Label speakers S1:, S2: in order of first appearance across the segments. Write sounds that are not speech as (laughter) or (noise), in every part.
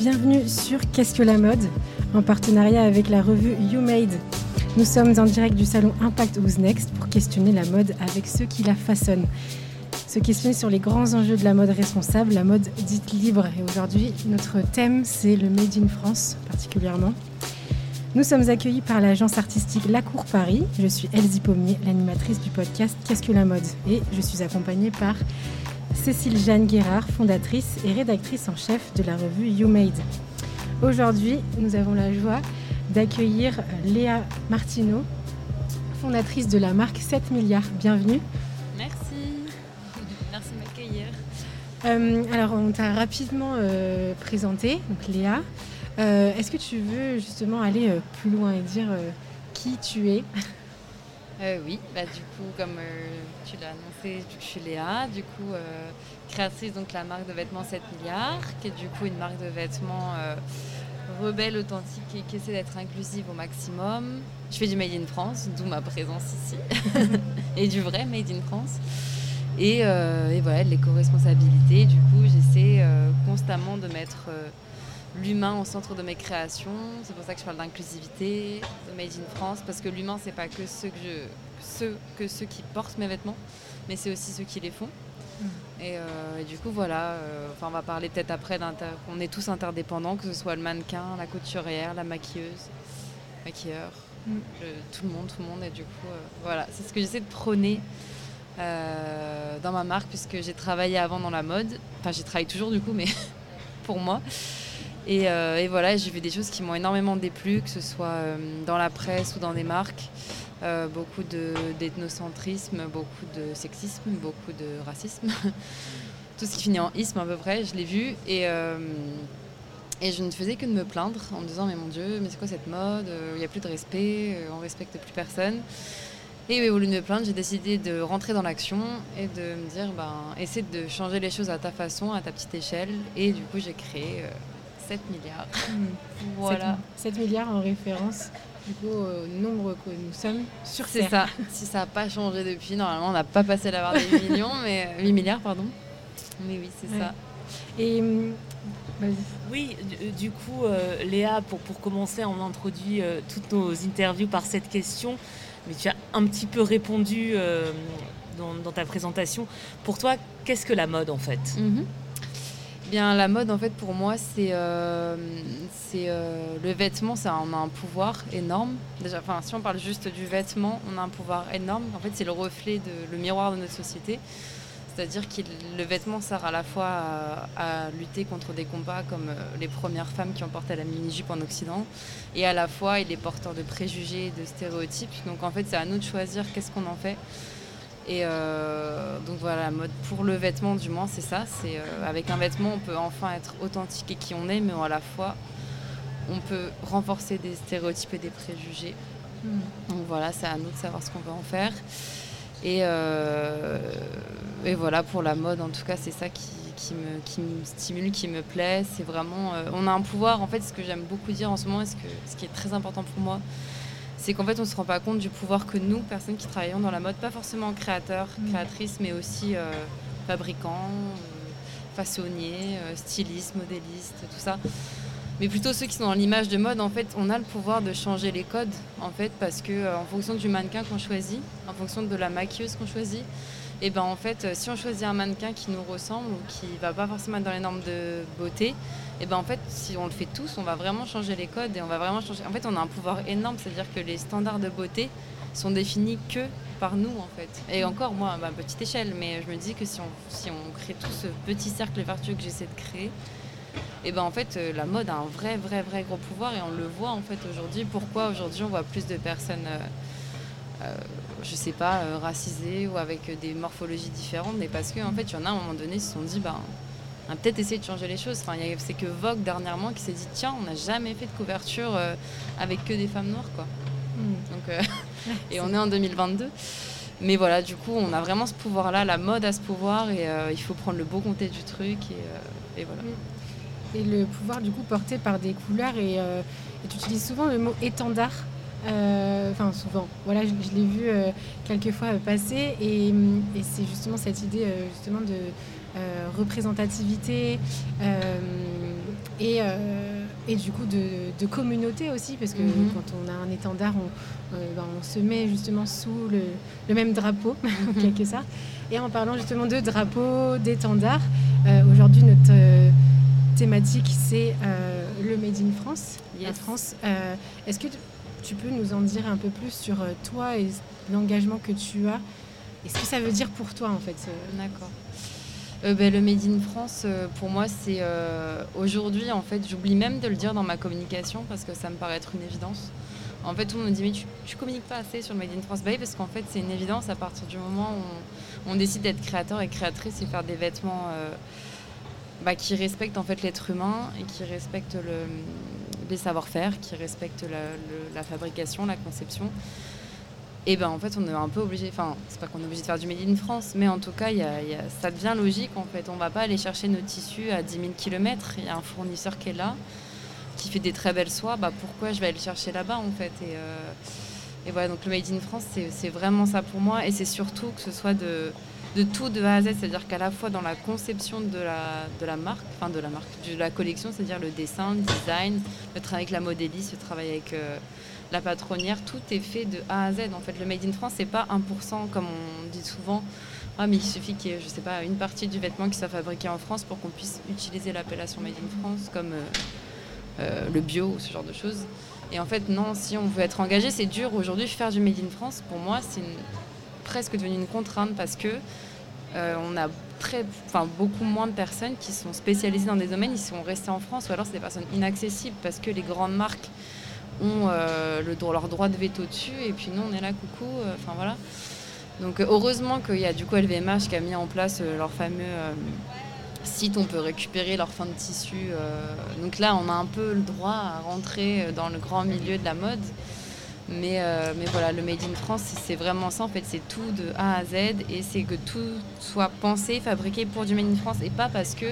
S1: bienvenue sur Qu'est-ce que la mode en partenariat avec la revue You Made. Nous sommes en direct du salon Impact Who's Next pour questionner la mode avec ceux qui la façonnent. Se questionner sur les grands enjeux de la mode responsable, la mode dite libre. Et aujourd'hui, notre thème, c'est le Made in France particulièrement. Nous sommes accueillis par l'agence artistique La Cour Paris. Je suis Elsie Pommier, l'animatrice du podcast Qu'est-ce que la mode? Et je suis accompagnée par Cécile Jeanne Guérard, fondatrice et rédactrice en chef de la revue You Made. Aujourd'hui, nous avons la joie d'accueillir Léa Martineau, fondatrice de la marque 7 milliards. Bienvenue.
S2: Merci. Merci de m'accueillir.
S1: Euh, alors, on t'a rapidement euh, présenté, donc Léa. Euh, est-ce que tu veux justement aller plus loin et dire qui tu es?
S2: Oui, bah, du coup, comme tu l'as annoncé, je suis Léa, du coup, créatrice donc la marque de vêtements 7 milliards, qui est du coup une marque de vêtements rebelle, authentique et qui essaie d'être inclusive au maximum. Je fais du Made in France, d'où ma présence ici, (laughs) et du vrai Made in France. Et, euh, et voilà, l'éco-responsabilité. Du coup, j'essaie euh, constamment de mettre euh, l'humain au centre de mes créations. C'est pour ça que je parle d'inclusivité, de Made in France, parce que l'humain, c'est pas que ceux, que, je, ceux, que ceux qui portent mes vêtements, mais c'est aussi ceux qui les font. Mm. Euh, et, du coup, voilà, euh, enfin, on va parler peut-être après On est tous interdépendants, que ce soit le mannequin, la couturière, la maquilleuse, maquilleur, mm. tout le monde, tout le monde. Et du coup, euh, voilà, c'est ce que j'essaie de prôner dans ma marque, puisque j'ai travaillé avant dans la mode. Enfin, j'y travaille toujours du coup, mais (laughs) pour moi. Et, et voilà, j'ai vu des choses qui m'ont énormément déplu, que ce soit dans la presse ou dans des marques. Euh, beaucoup d'ethnocentrisme, beaucoup de sexisme, beaucoup de racisme. (laughs) Tout ce qui finit en isme à peu près, je l'ai vu. Et, euh, et je ne faisais que de me plaindre en me disant Mais mon Dieu, mais c'est quoi cette mode? Il n'y a plus de respect, euh, on respecte plus personne. Et au lieu de me plaindre, j'ai décidé de rentrer dans l'action et de me dire ben, essaie de changer les choses à ta façon, à ta petite échelle. Et du coup, j'ai créé 7 milliards. (laughs)
S1: Mmh. voilà. 7 milliards en référence du coup, au nombre que nous sommes sur
S2: C'est ça. Si ça n'a pas changé depuis, normalement, on n'a pas passé la barre des 8 millions, mais 8 euh, milliards, pardon. Mais oui, c'est ça.
S3: Et hum, oui, euh, du coup, euh, Léa, pour, pour commencer, on introduit toutes nos interviews par cette question, mais tu as un petit peu répondu dans, ta présentation. Pour toi, qu'est-ce que la mode en fait?
S2: Mhm la mode, en fait, pour moi, c'est euh, euh, le vêtement, ça on a un pouvoir énorme. Déjà, enfin, si on parle juste du vêtement, on a un pouvoir énorme. En fait, c'est le reflet, de, le miroir de notre société. C'est-à-dire que le vêtement sert à la fois à, lutter contre des combats comme euh, les premières femmes qui ont porté la mini-jupe en Occident, et à la fois il est porteur de préjugés, de stéréotypes. Donc en fait, c'est à nous de choisir qu'est-ce qu'on en fait. Et euh, donc voilà, la mode pour le vêtement, du moins, c'est ça. C'est euh, avec un vêtement, on peut enfin être authentique et qui on est, mais à la fois, on peut renforcer des stéréotypes et des préjugés. Hmm. Donc voilà, c'est à nous de savoir ce qu'on veut en faire. Et, euh, et, voilà, pour la mode, en tout cas, c'est ça qui, qui, me, qui, me, stimule, qui me plaît. C'est vraiment, on a un pouvoir. En fait, ce que j'aime beaucoup dire en ce moment, et ce, que, ce qui est très important pour moi, c'est qu'en fait, on ne se rend pas compte du pouvoir que nous, personnes qui travaillons dans la mode, pas forcément créateurs, mm. créatrices, mais aussi euh, fabricants, euh, façonniers, euh, stylistes, modélistes, tout ça. Mais plutôt ceux qui sont dans l'image de mode, en fait, on a le pouvoir de changer les codes, en fait, parce que en fonction du mannequin qu'on choisit, en fonction de la maquilleuse qu'on choisit, et ben en fait, si on choisit un mannequin qui nous ressemble ou qui va pas forcément être dans les normes de beauté, et ben en fait, si on le fait tous, on va vraiment changer les codes et on va vraiment changer. En fait, on a un pouvoir énorme, c'est-à-dire que les standards de beauté sont définis que par nous en fait. Et encore moi, à petite échelle, mais je me dis que si on, si on crée tout ce petit cercle vertueux que j'essaie de créer, et ben en fait euh, la mode a un vrai vrai vrai gros pouvoir et on le voit en fait aujourd'hui. Pourquoi aujourd'hui on voit plus de personnes, euh, euh, je sais pas, racisées ou avec des morphologies différentes, mais parce qu'en en fait il y en a à un moment donné ils se sont dit ben on a peut-être essayé de changer les choses. Enfin, c'est que Vogue dernièrement qui s'est dit tiens, on n'a jamais fait de couverture euh, avec que des femmes noires, quoi. Hmm. Donc, euh, (laughs) (laughs) et on est en 2022. Mais voilà, du coup, on a vraiment ce pouvoir-là, la mode a ce pouvoir et euh, il faut prendre le beau comté du truc et, voilà. Hmm.
S1: Et le pouvoir, du coup, porté par des couleurs et, tu utilises souvent le mot étendard? Enfin, souvent. Voilà, je, l'ai vu quelques fois passer et, et c'est justement cette idée justement de euh, représentativité euh, et, et du coup de, communauté aussi, parce que mhm. quand on a un étendard, on, ben, on, se met justement sous le, le même drapeau, (laughs) en mhm. quelque sorte. Et en parlant justement de drapeau, d'étendard, aujourd'hui notre thématique c'est le Made in France, la France. Est-ce que tu peux nous en dire un peu plus sur toi et l'engagement que tu as et ce que ça veut dire pour toi en fait
S2: D'accord. Euh, ben, le Made in France, euh, pour moi, c'est euh, aujourd'hui, en fait, j'oublie même de le dire dans ma communication parce que ça me paraît être une évidence. En fait, tout le monde me dit, mais tu, tu communiques pas assez sur le Made in France bah parce qu'en fait, c'est une évidence à partir du moment où on, décide d'être créateur et créatrice et faire des vêtements bah, qui respectent en fait l'être humain et qui respectent le, les savoir-faire, qui respectent la, fabrication, la conception. Et ben en fait, on est un peu obligé, enfin, c'est pas qu'on est obligé de faire du Made in France, mais en tout cas, y a, ça devient logique en fait. On va pas aller chercher nos tissus à 10 000 km. Il y a un fournisseur qui est là, qui fait des très belles soies. Bah, pourquoi je vais aller le chercher là-bas en fait? Euh, et, voilà, donc le Made in France, c'est vraiment ça pour moi. Et c'est surtout que ce soit de, de tout de A à Z, c'est-à-dire qu'à la fois dans la conception de la, marque, enfin de la marque, de la collection, c'est-à-dire le dessin, le design, le travail avec la modéliste, le travail avec. Euh, la patronnière, tout est fait de A à Z. En fait, le Made in France, c'est pas 1% comme on dit souvent. Ah, mais il suffit qu'il y ait, je sais pas, une partie du vêtement qui soit fabriqué en France pour qu'on puisse utiliser l'appellation Made in France, comme euh, euh, le bio ou ce genre de choses. Et en fait, non, si on veut être engagé, c'est dur. Aujourd'hui, faire du Made in France, pour moi, c'est presque devenu une contrainte parce que euh, on a très, enfin, beaucoup moins de personnes qui sont spécialisées dans des domaines, ils sont restés en France, ou alors c'est des personnes inaccessibles parce que les grandes marques ont euh, le, leur droit de veto dessus. Et puis nous, on est là, coucou. Euh, enfin voilà. Donc heureusement qu'il y a du coup LVMH qui a mis en place leur fameux site on peut récupérer leur fin de tissu. donc là, on a un peu le droit à rentrer dans le grand milieu de la mode. Mais, mais voilà, le Made in France, c'est vraiment ça. En fait, c'est tout de A à Z et c'est que tout soit pensé, fabriqué pour du Made in France et pas parce que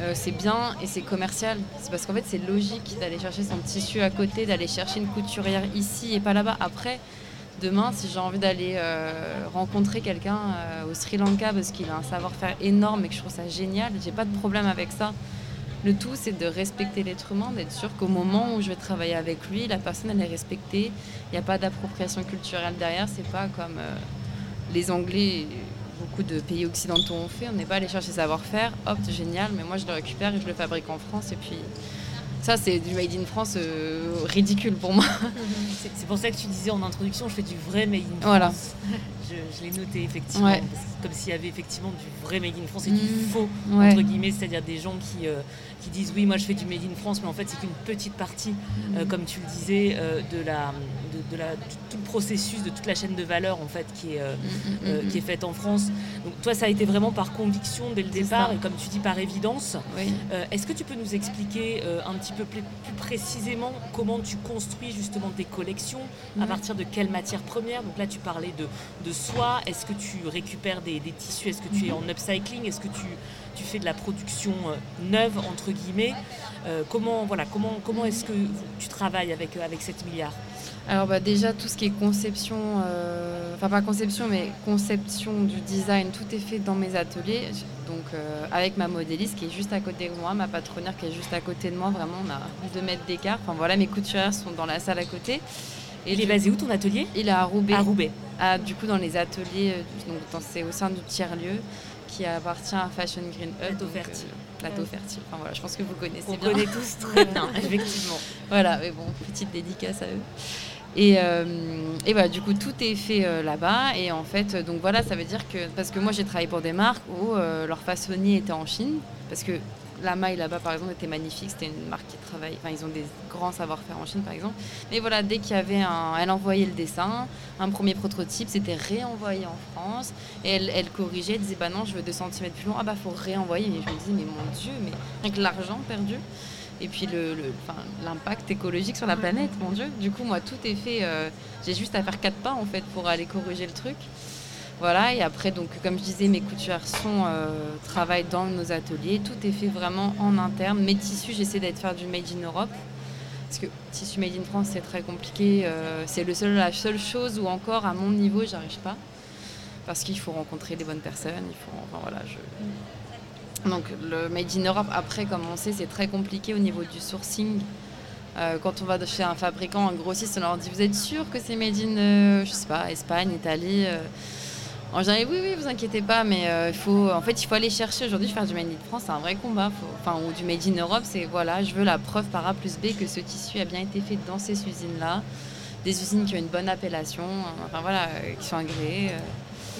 S2: euh, c'est bien et c'est commercial. C'est parce qu'en fait, c'est logique d'aller chercher son tissu à côté, d'aller chercher une couturière ici et pas là-bas. Après, demain, si j'ai envie d'aller euh, rencontrer quelqu'un euh, au Sri Lanka parce qu'il a un savoir-faire énorme et que je trouve ça génial, j'ai pas de problème avec ça. Le tout, c'est de respecter l'être humain, d'être sûr qu'au moment où je vais travailler avec lui, la personne, elle est respectée. Il n'y a pas d'appropriation culturelle derrière. C'est pas comme les Anglais beaucoup de pays occidentaux ont fait. On n'est pas allé chercher savoir-faire, hop, génial, mais moi je le récupère et je le fabrique en France. Et puis ça, c'est du Made in France euh, ridicule pour moi. (laughs)
S3: C'est pour ça que tu disais en introduction, je fais du vrai Made in France. Voilà. (laughs) Je, l'ai noté effectivement, comme s'il y avait effectivement du vrai Made in France et du mmh. faux, entre guillemets, c'est-à-dire des gens qui, euh, qui disent oui, moi je fais du Made in France, mais en fait c'est qu'une petite partie, euh, mmh. comme tu le disais, de la, de, la, tout le processus, de toute la chaîne de valeur en fait qui est, mmh, qui est faite en France. Donc toi, ça a été vraiment par conviction dès le départ et comme tu dis par évidence. Est-ce que tu peux nous expliquer un petit peu plus, précisément comment tu construis justement tes collections, à partir de quelles matières premières Donc là, tu parlais de, de soie. Est-ce que tu récupères des, tissus Est-ce que tu es en upcycling Est-ce que tu, fais de la production euh, neuve, entre guillemets euh, Comment, voilà, comment, comment est-ce que tu travailles avec, euh, avec 7 milliards
S2: alors bah déjà tout ce qui est conception, enfin pas conception mais conception du design, tout est fait dans mes ateliers. Donc avec ma modéliste qui est juste à côté de moi, ma patronnière qui est juste à côté de moi, vraiment on a deux mètres d'écart. Enfin voilà, mes couturières sont dans la salle à côté.
S3: Et il est basé où ton atelier?
S2: Il est à Roubaix.
S3: À Roubaix.
S2: Ah, du coup dans les ateliers, euh, donc c'est au sein du tiers-lieu qui appartient à Fashion Green Hub.
S3: Plateau Fertile.
S2: Euh, plateau Fertile. Enfin voilà, je pense que vous connaissez
S3: on
S2: bien.
S3: On connaît tous (laughs) très bien, effectivement.
S2: Voilà, mais bon, petite dédicace à eux. Et, euh, et, voilà, du coup, tout est fait euh, là-bas. Et en fait, donc voilà, ça veut dire que. Parce que moi, j'ai travaillé pour des marques où euh, leur façonnier était en Chine. Parce que la maille là-bas, par exemple, était magnifique. C'était une marque qui travaille. Enfin, ils ont des grands savoir-faire en Chine, par exemple. Mais voilà, dès qu'il y avait un. Elle envoyait le dessin, un premier prototype, c'était réenvoyé en France. Et elle, corrigeait, elle disait Bah non, je veux 2 cm plus long. Ah bah, faut réenvoyer. Et je me disais Mais mon Dieu, mais avec l'argent perdu et puis l'impact le, écologique sur la planète, mon Dieu. Du coup, moi, tout est fait. Euh, j'ai juste à faire quatre pas en fait pour aller corriger le truc. Voilà, et après, donc, comme je disais, mes couturières sont, euh, travaillent dans nos ateliers. Tout est fait vraiment en interne. Mes tissus, j'essaie d'être faire du made in Europe. Parce que tissu made in France, c'est très compliqué. Euh, c'est seul, la seule chose où encore, à mon niveau, j'arrive pas. Parce qu'il faut rencontrer les bonnes personnes. Il enfin, voilà, Donc le Made in Europe, après, comme on sait, c'est très compliqué au niveau du sourcing. Euh, quand on va chez un fabricant, un grossiste, on leur dit Vous êtes sûr que c'est Made in, euh, je sais pas, Espagne, Italie En général, oui, oui, vous inquiétez pas, mais il faut, en fait, il faut aller chercher aujourd'hui, faire du Made in France, c'est un vrai combat. enfin, ou du Made in Europe, c'est voilà, je veux la preuve par A plus B que ce tissu a bien été fait dans ces usines-là, des usines qui ont une bonne appellation, enfin voilà, qui sont agréées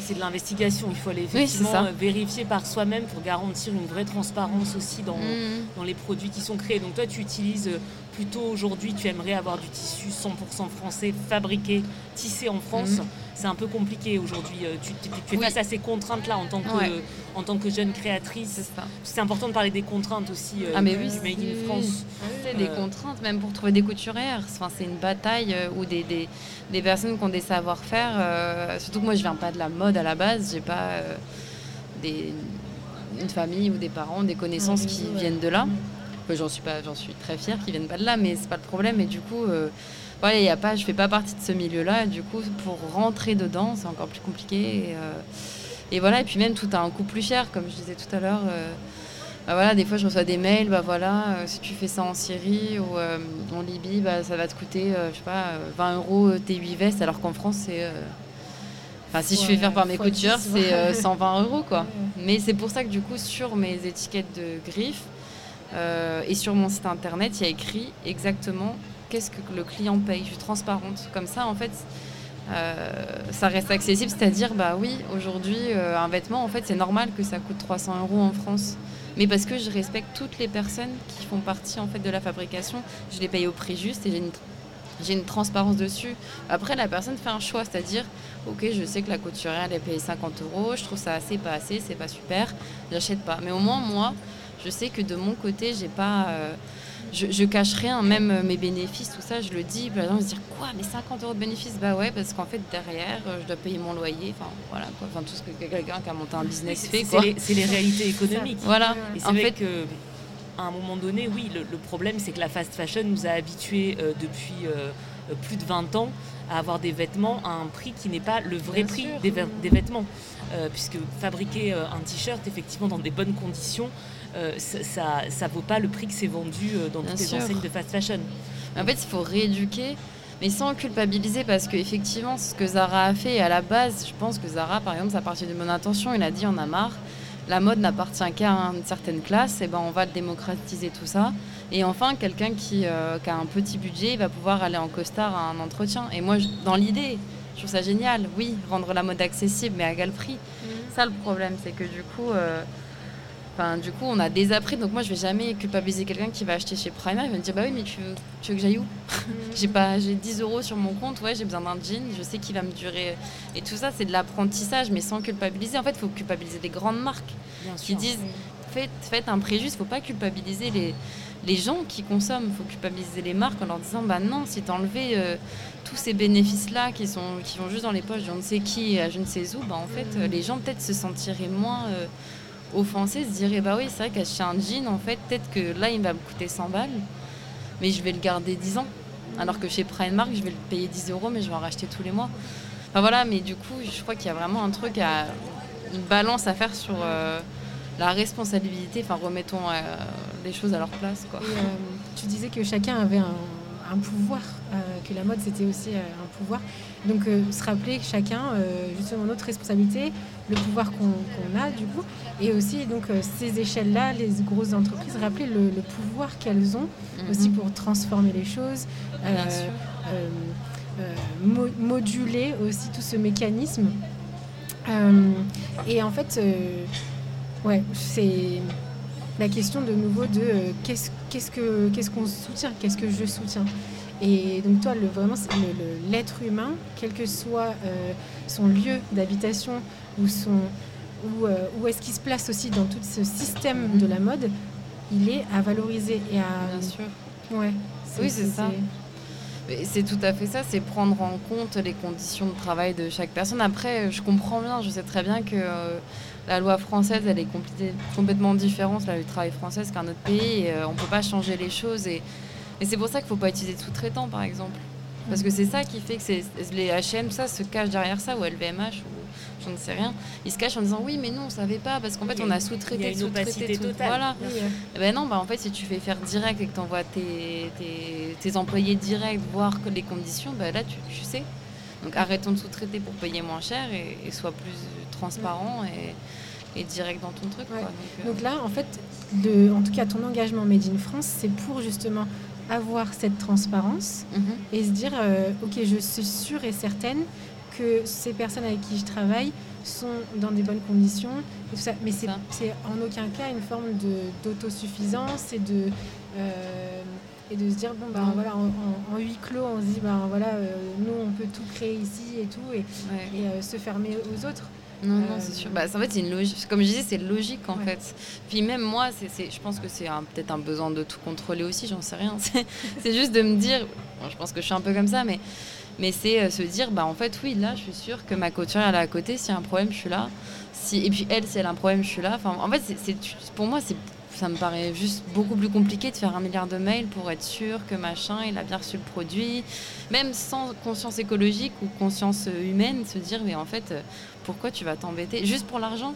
S3: c'est de l'investigation. Il faut aller effectivement vérifier par soi-même pour garantir une vraie transparence aussi dans, mm. dans les produits qui sont créés. Donc toi, tu utilises euh, plutôt aujourd'hui, tu aimerais avoir du tissu 100% français, fabriqué, tissé en France. Mm. C'est un peu compliqué aujourd'hui. Euh, tu, tu, es face à ces contraintes-là en tant que, en tant que jeune créatrice. C'est important de parler des contraintes aussi euh, ah mais oui, du Made in France.
S2: C'est des contraintes, même pour trouver des couturières. Enfin, c'est une bataille où des, des, des, personnes qui ont des savoir-faire. surtout que moi, je viens pas de la mode à la base. J'ai pas des, une famille ou des parents, des connaissances qui viennent de là j'en suis pas, j'en suis très fière qu'ils viennent pas de là, mais c'est pas le problème. Et du coup, euh, voilà, y a pas, je fais pas partie de ce milieu-là. Du coup, pour rentrer dedans, c'est encore plus compliqué. Euh, et, voilà, et puis même tout a un coût plus cher, comme je disais tout à l'heure. Euh, bah voilà, des fois je reçois des mails, bah voilà, si tu fais ça en Syrie ou en Libye, bah, ça va te coûter, je sais pas, 20 euros tes 8 vestes, alors qu'en France c'est Enfin, si je fais faire par mes coutures, c'est 120 euros, quoi. Mais c'est pour ça que, du coup, sur mes étiquettes de griffes, euh, et sur mon site internet, il y a écrit exactement qu'est-ce que le client paye. Je suis transparente. Comme ça, en fait, euh, ça reste accessible. C'est-à-dire, bah oui, aujourd'hui, euh, un vêtement, en fait, c'est normal que ça coûte 300 euros en France. Mais parce que je respecte toutes les personnes qui font partie en fait de la fabrication, je les paye au prix juste et j'ai une, transparence dessus. Après, la personne fait un choix, c'est-à-dire, ok, je sais que la couturière elle est payée 50 euros, je trouve ça assez, pas assez, c'est pas super, j'achète pas. Mais au moins, moi, je sais que de mon côté, j'ai pas. Euh, je, je, cache rien, même euh, mes bénéfices, tout ça, je le dis. Par exemple, se dire quoi, mais 50 euros de bénéfices? Bah ouais, parce qu'en fait, derrière, euh, je dois payer mon loyer, enfin voilà, quoi. Enfin, tout ce que quelqu'un qui a monté un business fait.
S3: C'est les, réalités (laughs) économiques.
S2: Voilà.
S3: Et c'est vrai que. À un moment donné, oui, le, problème, c'est que la fast fashion nous a habitués depuis plus de 20 ans à avoir des vêtements à un prix qui n'est pas le vrai prix des, des, vêtements. puisque fabriquer un t-shirt, effectivement, dans des bonnes conditions, euh, ça ne vaut pas le prix que c'est vendu euh, dans toutes les enseignes de fast fashion.
S2: En fait, il faut rééduquer, mais sans culpabiliser, parce qu'effectivement, ce que Zara a fait, à la base, je pense que Zara, par exemple, ça partit de mon intention, il a dit on a marre, la mode n'appartient qu'à une certaine classe, et ben on va démocratiser tout ça. Et enfin, quelqu'un qui, euh, qui, a un petit budget, il va pouvoir aller en costard à un entretien. Et moi, dans l'idée, je trouve ça génial, oui, rendre la mode accessible, mais à quel prix? Mmh. Ça, le problème, c'est que du coup, du coup, on a des après. Donc moi, je vais jamais culpabiliser quelqu'un qui va acheter chez Primark. Il va me dire, bah oui, mais tu veux, tu veux que j'aille où mhm. (laughs) J'ai pas, j'ai 10 euros sur mon compte. Ouais, j'ai besoin d'un jean. Je sais qu'il va me durer. Et tout ça, c'est de l'apprentissage, mais sans culpabiliser. En fait, il faut culpabiliser des grandes marques qui disent, faites, faites un préjudice. Il faut pas culpabiliser les, les gens qui consomment. Il faut culpabiliser les marques en leur disant, bah non, si tu enlevé euh, tous ces bénéfices-là qui, sont, qui vont juste dans les poches de je ne sais qui, à je ne sais où, bah en fait, mhm. les gens peut-être se sentiraient moins. Euh, offensé se dirait bah oui c'est vrai qu'acheter un jean en fait peut-être que là il va me coûter 100 balles mais je vais le garder 10 ans. Alors que chez Primark je vais le payer 10 euros mais je vais en racheter tous les mois. Enfin voilà mais du coup je crois qu'il y a vraiment un truc à une balance à faire sur euh, la responsabilité. Enfin remettons euh, les choses à leur place quoi.
S1: Euh, tu disais que chacun avait un, pouvoir que la mode c'était aussi un pouvoir donc se rappeler chacun justement notre responsabilité le pouvoir qu'on a du coup, et aussi donc euh, ces échelles-là, les grosses entreprises, rappeler le, pouvoir qu'elles ont mhm. aussi pour transformer les choses, euh, euh, moduler aussi tout ce mécanisme. et en fait, ouais, c'est la question de nouveau de qu'est-ce qu'est-ce que qu'est-ce qu'on soutient, qu'est-ce que je soutiens. Et donc toi, le, vraiment, l'être humain, quel que soit son lieu d'habitation, ou, son, euh, où, est-ce qu'il se place aussi dans tout ce système de la mode, il est à valoriser et à.
S2: Bien sûr.
S1: Ouais,
S2: oui, c'est ça. C'est tout à fait ça, c'est prendre en compte les conditions de travail de chaque personne. Après, je comprends bien, je sais très bien que euh, la loi française, elle est complètement différente, la loi du travail française, qu'un autre pays. Euh, on ne peut pas changer les choses. Et, et c'est pour ça qu'il ne faut pas utiliser de sous-traitants, par exemple. Parce que c'est ça qui fait que les H&M, ça, se cachent derrière ça, ou LVMH, ou j'en sais rien. Ils se cachent en disant oui, mais non, on savait pas, parce qu'en fait, on a sous-traité,
S3: sous-traité, tout.
S2: Voilà. Et eh ben non, bah, en fait, si tu fais faire direct et que tu envoies tes, tes, employés direct voir les conditions, bah, là, tu, tu sais. Donc arrêtons de sous-traiter pour payer moins cher et, sois plus transparent et, et, direct dans ton truc.
S1: Donc, euh, là, en fait, en tout cas, ton engagement Made in France, c'est pour justement avoir cette transparence mhm. et se dire, euh, ok, je suis sûre et certaine que ces personnes avec qui je travaille sont dans des bonnes conditions. Mais c'est en aucun cas une forme d'autosuffisance et de... Euh, et de se dire bon ben voilà en, huis clos on se dit ben voilà euh, nous on peut tout créer ici et tout et, et se fermer aux autres
S2: non, non, c'est sûr. Bah, en fait, c'est une logique. Comme je disais, c'est logique en fait. Puis même moi, c'est, je pense que c'est peut-être un besoin de tout contrôler aussi, j'en sais rien. (laughs) C'est, juste de me dire, je pense que je suis un peu comme ça, mais, mais c'est euh, se dire, bah en fait, oui, là, je suis sûre que ma couturière, elle est à côté. S'il y a un problème, je suis là. Si, et puis elle, si elle a un problème, je suis là. Enfin, en fait, c'est, pour moi, c'est ça me paraît juste beaucoup plus compliqué de faire un milliard de mails pour être sûr que machin, il a bien reçu le produit. Même sans conscience écologique ou conscience humaine, se dire, mais en fait, pourquoi tu vas t'embêter Juste pour l'argent?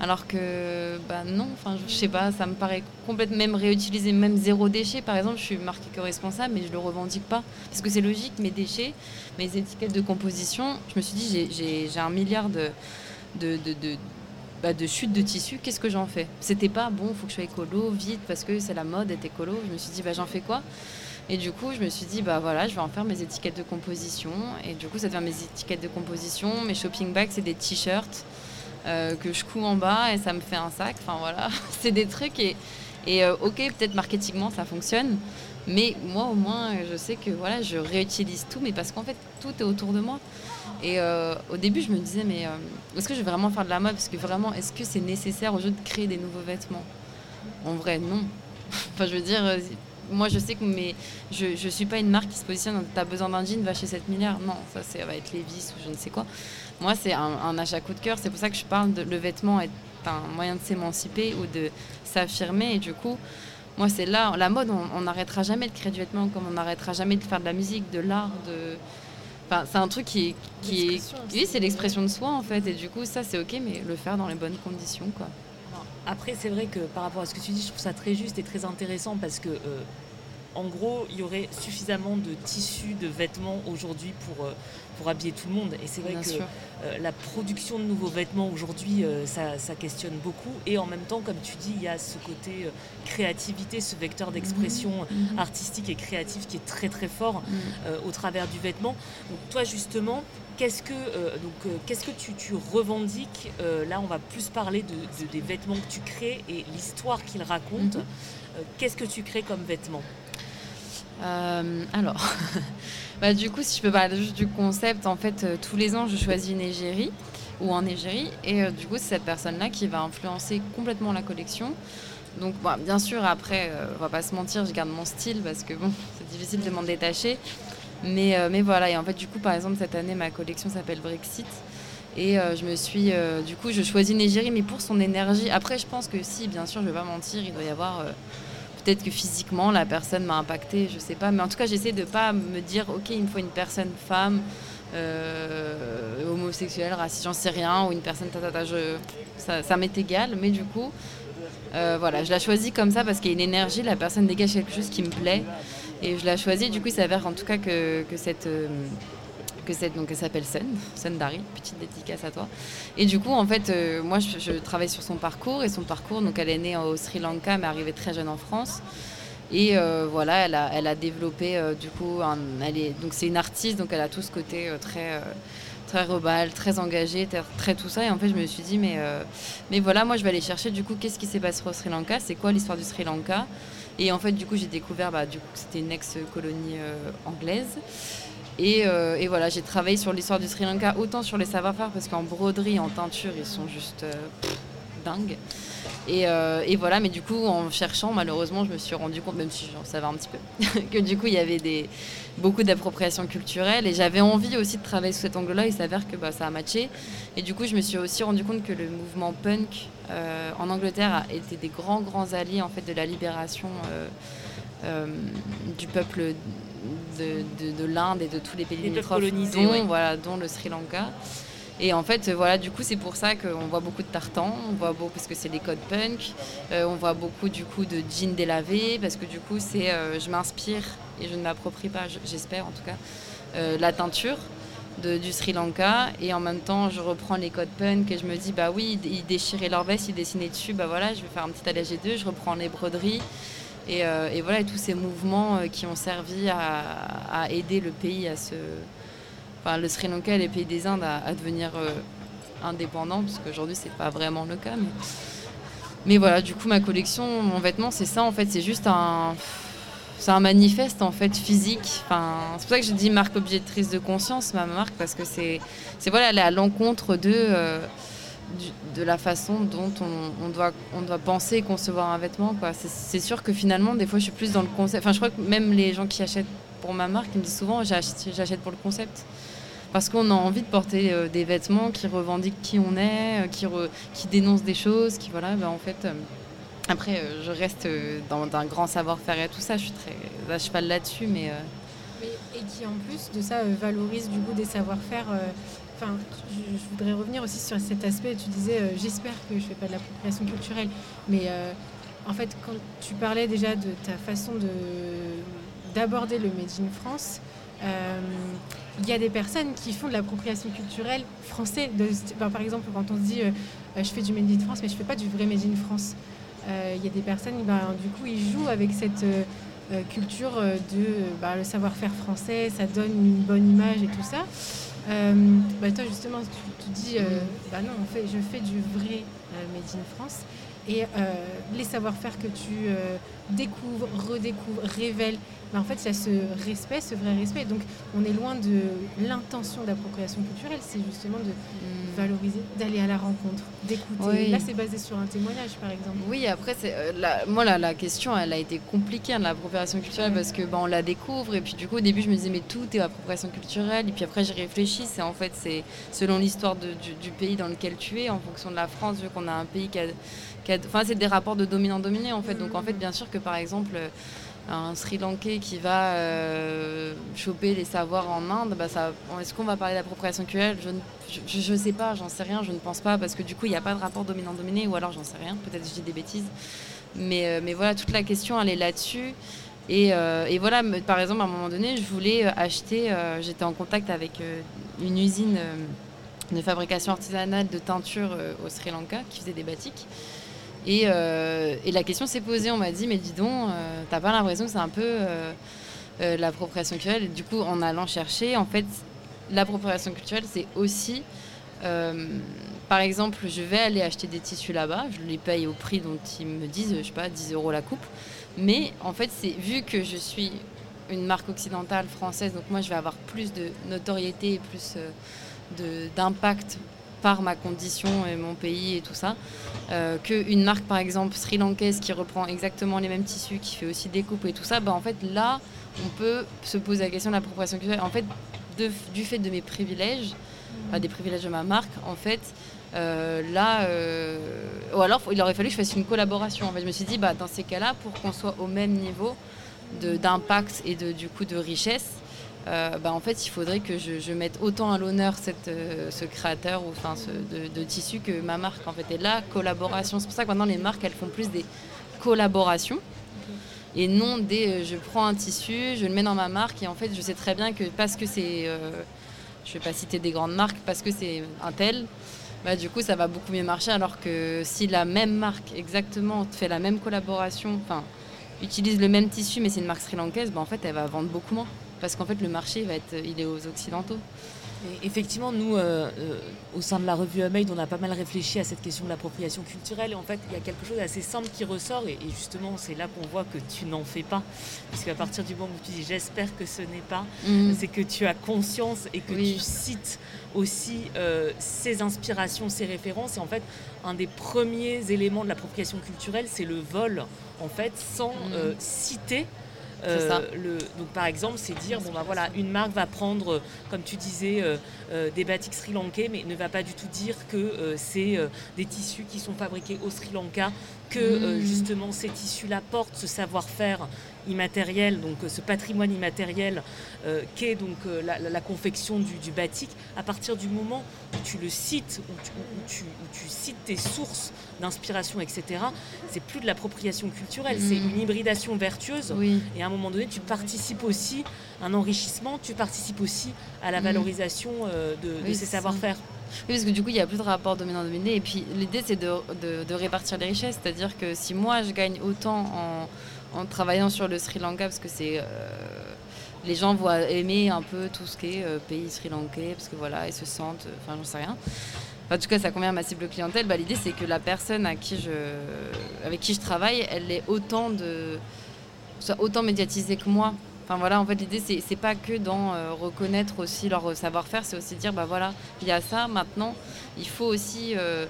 S2: Alors que, bah non, enfin, je sais pas, ça me paraît complètement, même réutiliser, même zéro déchet, par exemple, je suis marquée co-responsable, mais je le revendique pas. Parce que c'est logique, mes déchets, mes étiquettes de composition, je me suis dit, j'ai un milliard de, de, de, bah, de chute de tissu, qu'est-ce que j'en fais? C'était pas bon, il faut que je sois écolo, vite, parce que c'est la mode d'être écolo. Je me suis dit, bah, j'en fais quoi? Et du coup, je me suis dit, bah voilà, je vais en faire mes étiquettes de composition. Et du coup, ça devient mes étiquettes de composition. Mes shopping bags, c'est des t-shirts euh, que je couds en bas et ça me fait un sac. Enfin voilà, (laughs) c'est des trucs. Et, et euh, ok, peut-être marketingement, ça fonctionne. Mais moi, au moins, je sais que voilà, je réutilise tout, mais parce qu'en fait, tout est autour de moi. Et euh, au début, je me disais, mais euh, est-ce que je vais vraiment faire de la mode? Parce que vraiment, est-ce que c'est nécessaire au jeu de créer des nouveaux vêtements? En vrai, non. (laughs) enfin, je veux dire, euh, moi, je sais que je ne suis pas une marque qui se positionne, tu as besoin d'un jean, va chez 7 milliards. Non, ça, ça va être Levi's ou je ne sais quoi. Moi, c'est un, achat coup de cœur. C'est pour ça que je parle de le vêtement est un moyen de s'émanciper ou de s'affirmer. Et du coup, moi, c'est là, la mode, on n'arrêtera jamais de créer du vêtement comme on n'arrêtera jamais de faire de la musique, de l'art, de c'est un truc qui est, qui est, oui, c'est l'expression de soi en fait, et du coup ça c'est ok, mais le faire dans les bonnes conditions quoi.
S3: Après, c'est vrai que par rapport à ce que tu dis, je trouve ça très juste et très intéressant parce que, euh, en gros, il y aurait suffisamment de tissus, de vêtements aujourd'hui pour, euh, pour habiller tout le monde. Et c'est vrai que euh, la production de nouveaux vêtements aujourd'hui, euh, ça, questionne beaucoup. Et en même temps, comme tu dis, il y a ce côté euh, créativité, ce vecteur d'expression mhm. Mhm. artistique et créatif qui est très très fort mhm. au travers du vêtement. Donc toi justement, Qu'est-ce que, donc, qu'est-ce que tu, tu revendiques Là, on va plus parler de, des vêtements que tu crées et l'histoire qu'ils racontent. qu'est-ce que tu crées comme vêtements?
S2: Alors, (laughs) Bah, du coup, si je peux parler juste du concept, en fait, euh, tous les ans, je choisis une égérie ou en égérie. Et euh, du coup, c'est cette personne-là qui va influencer complètement la collection. Donc, bah, bien sûr, après, euh, on va pas se mentir, je garde mon style parce que bon, (laughs) c'est difficile de m'en détacher. Mais, voilà, et en fait, du coup, par exemple, cette année, ma collection s'appelle Brexit. Et je me suis, du coup, je choisis une égérie, mais pour son énergie. Après, je pense que si, bien sûr, je vais pas mentir, il doit y avoir Peut-être que physiquement, la personne m'a impacté, je sais pas. Mais en tout cas, j'essaie de pas me dire, OK, il me faut une personne femme, euh, homosexuelle, raciste, j'en sais rien, ou une personne tatata, ça m'est égal. Mais du coup, euh, voilà, je la choisis comme ça parce qu'il y a une énergie, la personne dégage quelque chose qui me plaît. Et je la choisis. Du coup, il s'avère en tout cas que, que cette. Euh, que c'est donc elle s'appelle Sun, Sun Dari, petite dédicace à toi. Et du coup, en fait, euh, moi, je, travaille sur son parcours et son parcours. Donc, elle est née au Sri Lanka, mais arrivée très jeune en France. Et euh, voilà, elle a, elle a développé euh, du coup, elle est, donc c'est une artiste, donc elle a tout ce côté très très rebelle, très engagée, très tout ça. Et en fait, je me suis dit, mais, mais voilà, moi, je vais aller chercher du coup, qu'est-ce qui s'est passé au Sri Lanka? C'est quoi l'histoire du Sri Lanka? Et en fait, du coup, j'ai découvert, bah, du coup, c'était une ex-colonie anglaise. Euh, et, voilà, j'ai travaillé sur l'histoire du Sri Lanka, autant sur les savoir-faire, parce qu'en broderie, en teinture, ils sont juste euh, dingues. Euh, et, voilà, mais du coup, en cherchant, malheureusement, je me suis rendu compte, même si j'en savais un petit peu, (laughs) que du coup, il y avait des, beaucoup d'appropriation culturelle. Et j'avais envie aussi de travailler sous cet angle-là. Il s'avère que bah, ça a matché. Et du coup, je me suis aussi rendu compte que le mouvement punk en Angleterre a été des grands, grands alliés en fait, de la libération du peuple de, l'Inde et de tous les pays limitrophes, dont, voilà, dont le Sri Lanka. Et en fait, voilà, du coup, c'est pour ça qu'on voit beaucoup de tartans, on voit beaucoup parce que c'est des codes punk, euh, on voit beaucoup du coup de jeans délavés parce que du coup, c'est, euh, je m'inspire et je ne m'approprie pas, j'espère en tout cas, euh, la teinture. du Sri Lanka et en même temps je reprends les codes punk et je me dis bah oui ils déchiraient leur veste ils dessinaient dessus bah voilà je vais faire un petit allégé d'eux je reprends les broderies et, voilà et tous ces mouvements qui ont servi à, aider le pays à se le Sri Lanka et les pays des Indes à, devenir euh, indépendants, parce qu'aujourd'hui c'est pas vraiment le cas. Mais... voilà, du coup ma collection, mon vêtement, c'est ça en fait, c'est juste un, c'est un manifeste en fait physique. Enfin, c'est pour ça que je dis marque objectrice de conscience, ma marque, parce que c'est, voilà, elle est à l'encontre de euh, de la façon dont on, doit, on doit penser et concevoir un vêtement. Quoi. C'est, sûr que finalement, des fois, je suis plus dans le concept. Enfin, je crois que même les gens qui achètent pour ma marque, ils me disent souvent j'achète pour le concept parce qu'on a envie de porter euh, des vêtements qui revendiquent qui on est, euh, qui, qui dénoncent des choses, qui voilà, ben, en fait. Euh, après, je reste dans un grand savoir-faire et tout ça, je suis très à cheval là-dessus, mais,
S1: Et qui en plus de ça valorise du coup des savoir-faire. Enfin, je, voudrais revenir aussi sur cet aspect. Tu disais, j'espère que je fais pas de l'appropriation culturelle, mais en fait, quand tu parlais déjà de ta façon de d'aborder le Made in France, il y a des personnes qui font de l'appropriation culturelle française. Ben, par exemple, quand on se dit euh, euh, je fais du Made in France, mais je ne fais pas du vrai Made in France. Euh, il y a des personnes, ben, du coup, ils jouent avec cette culture de ben, le savoir-faire français, ça donne une bonne image et tout ça. Toi, justement, tu, dis bah non, fait, je fais du vrai Made in France. Et les savoir-faire que tu découvres, redécouvres, révèles, en fait, il y a ce respect, ce vrai respect. Donc, on est loin de l'intention d'appropriation culturelle, c'est justement de hmm. valoriser, d'aller à la rencontre, d'écouter. Là, c'est basé sur un témoignage, par exemple.
S2: Oui, après, c'est, euh, moi, la, la, question, elle a été compliquée, hein, l'appropriation culturelle, parce que bah, on la découvre. Et puis, du coup, au début, je me disais, mais tout est appropriation culturelle. Et puis après, j'ai réfléchi. C'est en fait, c'est selon l'histoire du, du, pays dans lequel tu es, en fonction de la France, vu qu'on a un pays qui a. Enfin, c'est des rapports de dominant-dominé, en fait. Donc, en fait, bien sûr que, par exemple, un Sri Lankais qui va euh, choper les savoirs en Inde, bah est-ce qu'on va parler d'appropriation culturelle? Je ne sais pas, j'en sais rien, je ne pense pas, parce que du coup, il n'y a pas de rapport dominant-dominé, ou alors j'en sais rien, peut-être je dis des bêtises. Mais, euh, mais voilà, toute la question, elle est là-dessus. Et, euh, et, voilà, par exemple, à un moment donné, je voulais acheter, j'étais en contact avec une usine de fabrication artisanale de teinture au Sri Lanka qui faisait des batiks. Euh, et, la question s'est posée, on m'a dit, mais dis donc, euh, t'as pas l'impression que c'est un peu euh, l'appropriation culturelle? Du coup, en allant chercher, en fait, l'appropriation culturelle, c'est aussi, par exemple, je vais aller acheter des tissus là-bas, je les paye au prix dont ils me disent, je sais pas, 10 euros la coupe. Mais en fait, c'est vu que je suis une marque occidentale française, donc moi, je vais avoir plus de notoriété et plus d'impact par ma condition et mon pays et tout ça, euh, qu'une marque par exemple sri-lankaise qui reprend exactement les mêmes tissus, qui fait aussi des coupes et tout ça, bah, en fait là on peut se poser la question de l'appropriation culturelle. En fait, du fait de mes privilèges, des privilèges de ma marque, en fait, euh, là, euh, ou alors il aurait fallu que je fasse une collaboration. En fait, je me suis dit, bah, dans ces cas-là, pour qu'on soit au même niveau d'impact et de, du coup de richesse, euh, bah, en fait, il faudrait que je, mette autant à l'honneur euh, ce créateur ou enfin de, tissu que ma marque. En fait, et là, collaboration. C'est pour ça que maintenant les marques, elles font plus des collaborations et non des. Euh, je prends un tissu, je le mets dans ma marque et en fait, je sais très bien que parce que c'est, je vais pas citer des grandes marques, parce que c'est un tel. Bah, du coup, ça va beaucoup mieux marcher. Alors que si la même marque exactement fait la même collaboration, enfin, utilise le même tissu, mais c'est une marque sri-lankaise, bah, en fait, elle va vendre beaucoup moins parce qu'en fait le marché va être, il est aux occidentaux.
S3: effectivement, nous, euh, euh, au sein de la revue Made, on a pas mal réfléchi à cette question de l'appropriation culturelle. Et en fait, il y a quelque chose d'assez simple qui ressort. Et, justement, c'est là qu'on voit que tu n'en fais pas. Parce qu'à partir du moment où tu dis j'espère que ce n'est pas, mm. c'est que tu as conscience et que tu cites aussi euh, ces inspirations, ces références. Et en fait, un des premiers éléments de l'appropriation culturelle, c'est le vol, en fait, sans mm. citer euh, le, donc par exemple, c'est dire bon bah voilà, une marque va prendre, comme tu disais, euh, euh, des batiks sri lankais, mais ne va pas du tout dire que c'est des tissus qui sont fabriqués au Sri Lanka, que mmh. justement ces tissus-là portent ce savoir-faire immatériel, donc ce patrimoine immatériel qu'est donc la, confection du, batik, à partir du moment où tu le cites, où tu, cites tes sources d'inspiration, etc., c'est plus de l'appropriation culturelle, c'est mm. une hybridation vertueuse. Et à un moment donné, tu participes aussi à un enrichissement, tu participes aussi à la mm. valorisation de, ces savoir-faire.
S2: Oui, parce que du coup, il n'y a plus de rapport dominant-dominé. Et puis, l'idée, c'est de, répartir les richesses. C'est-à-dire que si moi, je gagne autant en, travaillant sur le Sri Lanka, parce que c'est. Euh, les gens voient aimer un peu tout ce qui est euh, pays sri-lankais, parce que voilà, ils se sentent. Enfin, j'en sais rien. en tout cas, ça convient à ma cible clientèle. Bah, l'idée, c'est que la personne à qui je, avec qui je travaille, elle est autant de. soit autant médiatisée que moi. Enfin voilà, en fait, l'idée, c'est, c'est pas que euh, reconnaître aussi leur savoir-faire, c'est aussi dire, bah voilà, il y a ça, maintenant, il faut aussi euh, euh,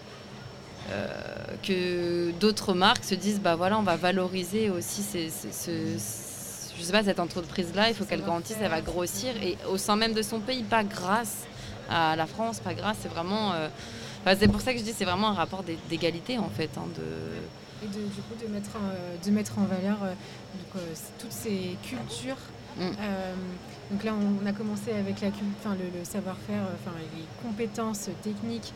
S2: que d'autres marques se disent, bah voilà, on va valoriser aussi ces, je sais pas, cette entreprise-là, il faut qu'elle grandisse, elle va grossir, et au sein même de son pays, pas grâce à la France, pas grâce, c'est vraiment... c'est pour ça que je dis, c'est vraiment un rapport d'égalité, en fait, hein, de
S1: et de, du coup de mettre, de mettre en valeur euh, donc, euh, toutes ces cultures. Mm. Euh, donc là, on, a commencé avec la, enfin, le, savoir-faire, enfin, les compétences techniques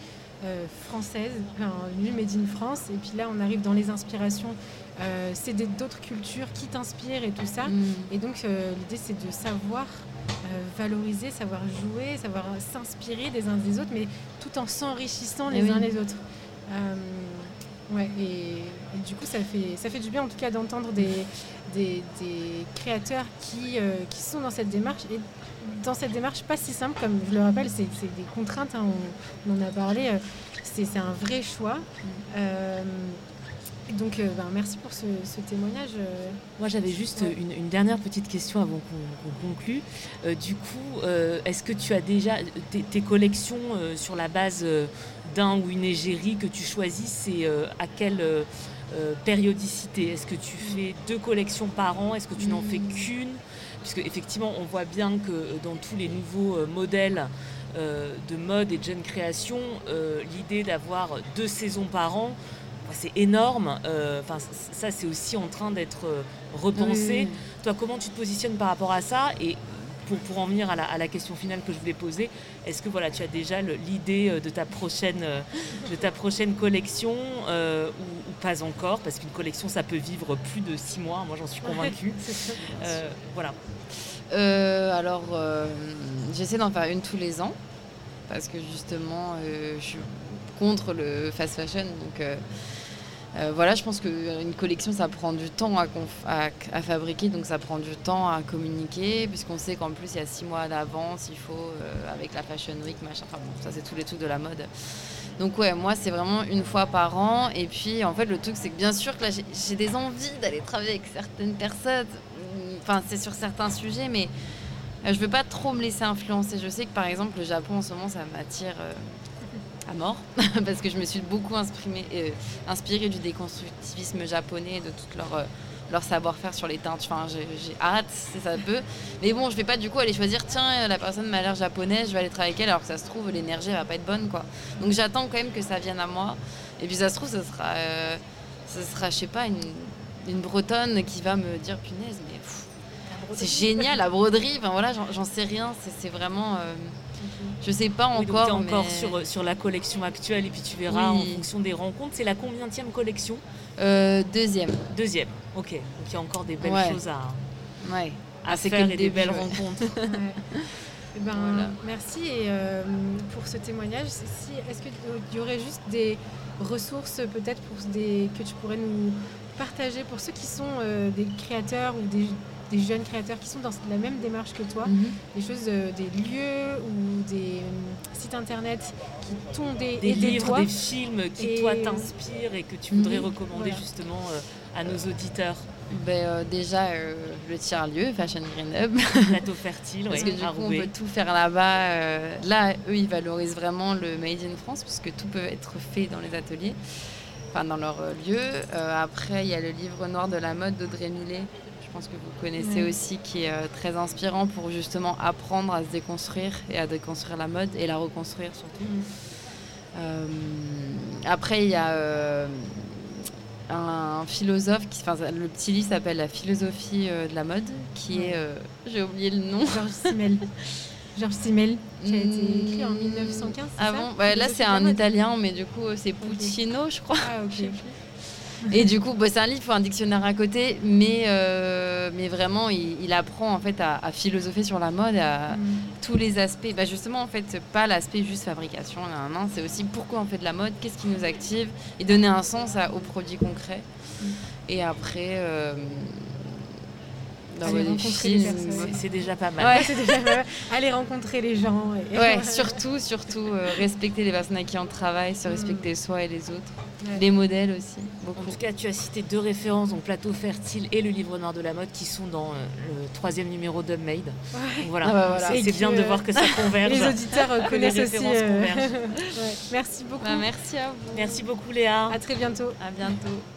S1: françaises, enfin, Made in France. Et puis là, on arrive dans les inspirations. c'est d'autres cultures qui t'inspirent et tout ça. Mm. Et donc, l'idée, c'est de savoir valoriser, savoir jouer, savoir s'inspirer des uns des autres, mais tout en s'enrichissant les uns les autres. Ouais, et, du coup, ça fait, ça fait du bien en tout cas d'entendre des, des, créateurs qui, euh, qui sont dans cette démarche. Et dans cette démarche pas si simple, comme je le rappelle, c'est des contraintes, hein, on, en a parlé, euh, c'est un vrai choix. Euh, donc, ben, merci pour ce, témoignage.
S3: Moi, j'avais juste une, dernière petite question avant qu'on conclue. du coup, est-ce que tu as déjà tes collections sur la base d'un ou une égérie que tu choisis, c'est euh, à quelle euh, euh, périodicité? Est-ce que tu fais deux collections par an? Est-ce que tu n'en fais hmm. qu'une? Puisque effectivement, on voit bien que dans tous les nouveaux modèles de mode et de jeune création, l'idée d'avoir deux saisons par an, c'est énorme. Enfin, ça, c'est aussi en train d'être repensé. Toi, comment tu te positionnes par rapport à ça? Et pour, en venir à la, question finale que je voulais poser, est-ce que voilà, tu as déjà l'idée euh, de, ta prochaine, euh, de ta prochaine collection euh, ou, pas encore? Parce qu'une collection, ça peut vivre plus de six mois, moi j'en suis convaincue. (laughs) voilà.
S2: alors, j'essaie d'en faire une tous les ans, parce que justement, je suis contre le fast fashion. Donc, euh, voilà, je pense qu'une collection, ça prend du temps à, fabriquer, donc ça prend du temps à communiquer, puisqu'on sait qu'en plus, il y a six mois d'avance, il faut, euh, avec la Fashion Week, machin, enfin bon, ça c'est tous les trucs de la mode. Donc ouais, moi, c'est vraiment une fois par an. Et puis, en fait, le truc, c'est que bien sûr que là, j'ai des envies d'aller travailler avec certaines personnes, enfin, c'est sur certains sujets, mais euh, je veux pas trop me laisser influencer. Je sais que, par exemple, le Japon, en ce moment, ça m'attire à mort, (laughs) parce que je me suis beaucoup euh, inspirée du déconstructivisme japonais, de tout leur, euh, leur savoir-faire sur les teintes. Enfin, j'ai hâte, si ça peut. Mais bon, je vais pas du coup aller choisir, tiens, la personne m'a l'air japonaise, je vais aller travailler avec elle, alors que ça se trouve, l'énergie va pas être bonne, quoi. Donc j'attends quand même que ça vienne à moi. Et puis ça se trouve, ce sera, euh, ce sera je sais pas, une, une bretonne qui va me dire, punaise, mais c'est génial, la broderie, enfin voilà, j'en sais rien, c'est vraiment. Je sais pas encore.
S3: Oui, encore sur, sur la collection actuelle et puis tu verras en fonction des rencontres. C'est la combienième collection
S2: euh, Deuxième.
S3: Deuxième, ok. Donc il y a encore des belles choses à,
S2: ouais.
S3: à ah, faire et des belles rencontres. (laughs) (laughs)
S1: Eh ben, Merci et, euh, pour ce témoignage. Est-ce qu'il y aurait juste des ressources peut-être pour des, que tu pourrais nous partager pour ceux qui sont euh, des créateurs ou des des jeunes créateurs qui sont dans la même démarche que toi, mhm. des choses, euh, des lieux ou des euh, sites internet qui t'ont des,
S3: des livres, des films qui toi t'inspirent et que tu voudrais mhm. recommander justement euh, à nos auditeurs.
S2: Ben, déjà le tiers-lieu, Fashion Green Hub.
S3: Plateau (laughs) fertile,
S2: Parce que du coup, on peut tout faire là-bas. là, eux, ils valorisent vraiment le Made in France, puisque tout peut être fait dans les ateliers, enfin dans leur lieu. après, il y a le livre noir de la mode d'Audrey Millet, pense que vous connaissez aussi, qui est euh, très inspirant pour justement apprendre à se déconstruire et à déconstruire la mode et la reconstruire surtout. Mm. Euh, après, il y a euh, un philosophe, qui, enfin, le petit livre s'appelle La philosophie de la mode, qui est, j'ai oublié le nom.
S1: Georges Simmel. Georges Simmel, qui a été écrit en 1915.
S2: Ah bon? Bah, Là, c'est un italien, mais du coup, c'est Puccino, je crois.
S1: Ah, ok.
S2: Et du coup, bah, c'est un livre, il faut un dictionnaire à côté, mais, euh, mais vraiment, il, apprend en fait à, philosopher sur la mode, à mm. tous les aspects. Bah, justement, en fait, pas l'aspect juste fabrication, c'est aussi pourquoi on fait de la mode, qu'est-ce qui nous active, et donner un sens aux produits concrets. Mm. Et après, euh,
S3: c'est déjà pas mal.
S1: Aller rencontrer les gens.
S2: Ouais, surtout, surtout euh, respecter les personnes avec qui on travaille, se respecter mm. soi et les autres. Les modèles aussi, beaucoup.
S3: En tout cas, tu as cité deux références, donc Plateau Fertile et le Livre Noir de la mode, qui sont dans euh, le troisième numéro d'Ubmade. Voilà, ah bah c'est bien de voir que ça converge.
S1: les auditeurs (laughs) connaissent aussi. Euh, (laughs) merci beaucoup.
S2: Bah, merci à vous.
S3: Merci beaucoup Léa.
S1: À très bientôt.
S2: À bientôt.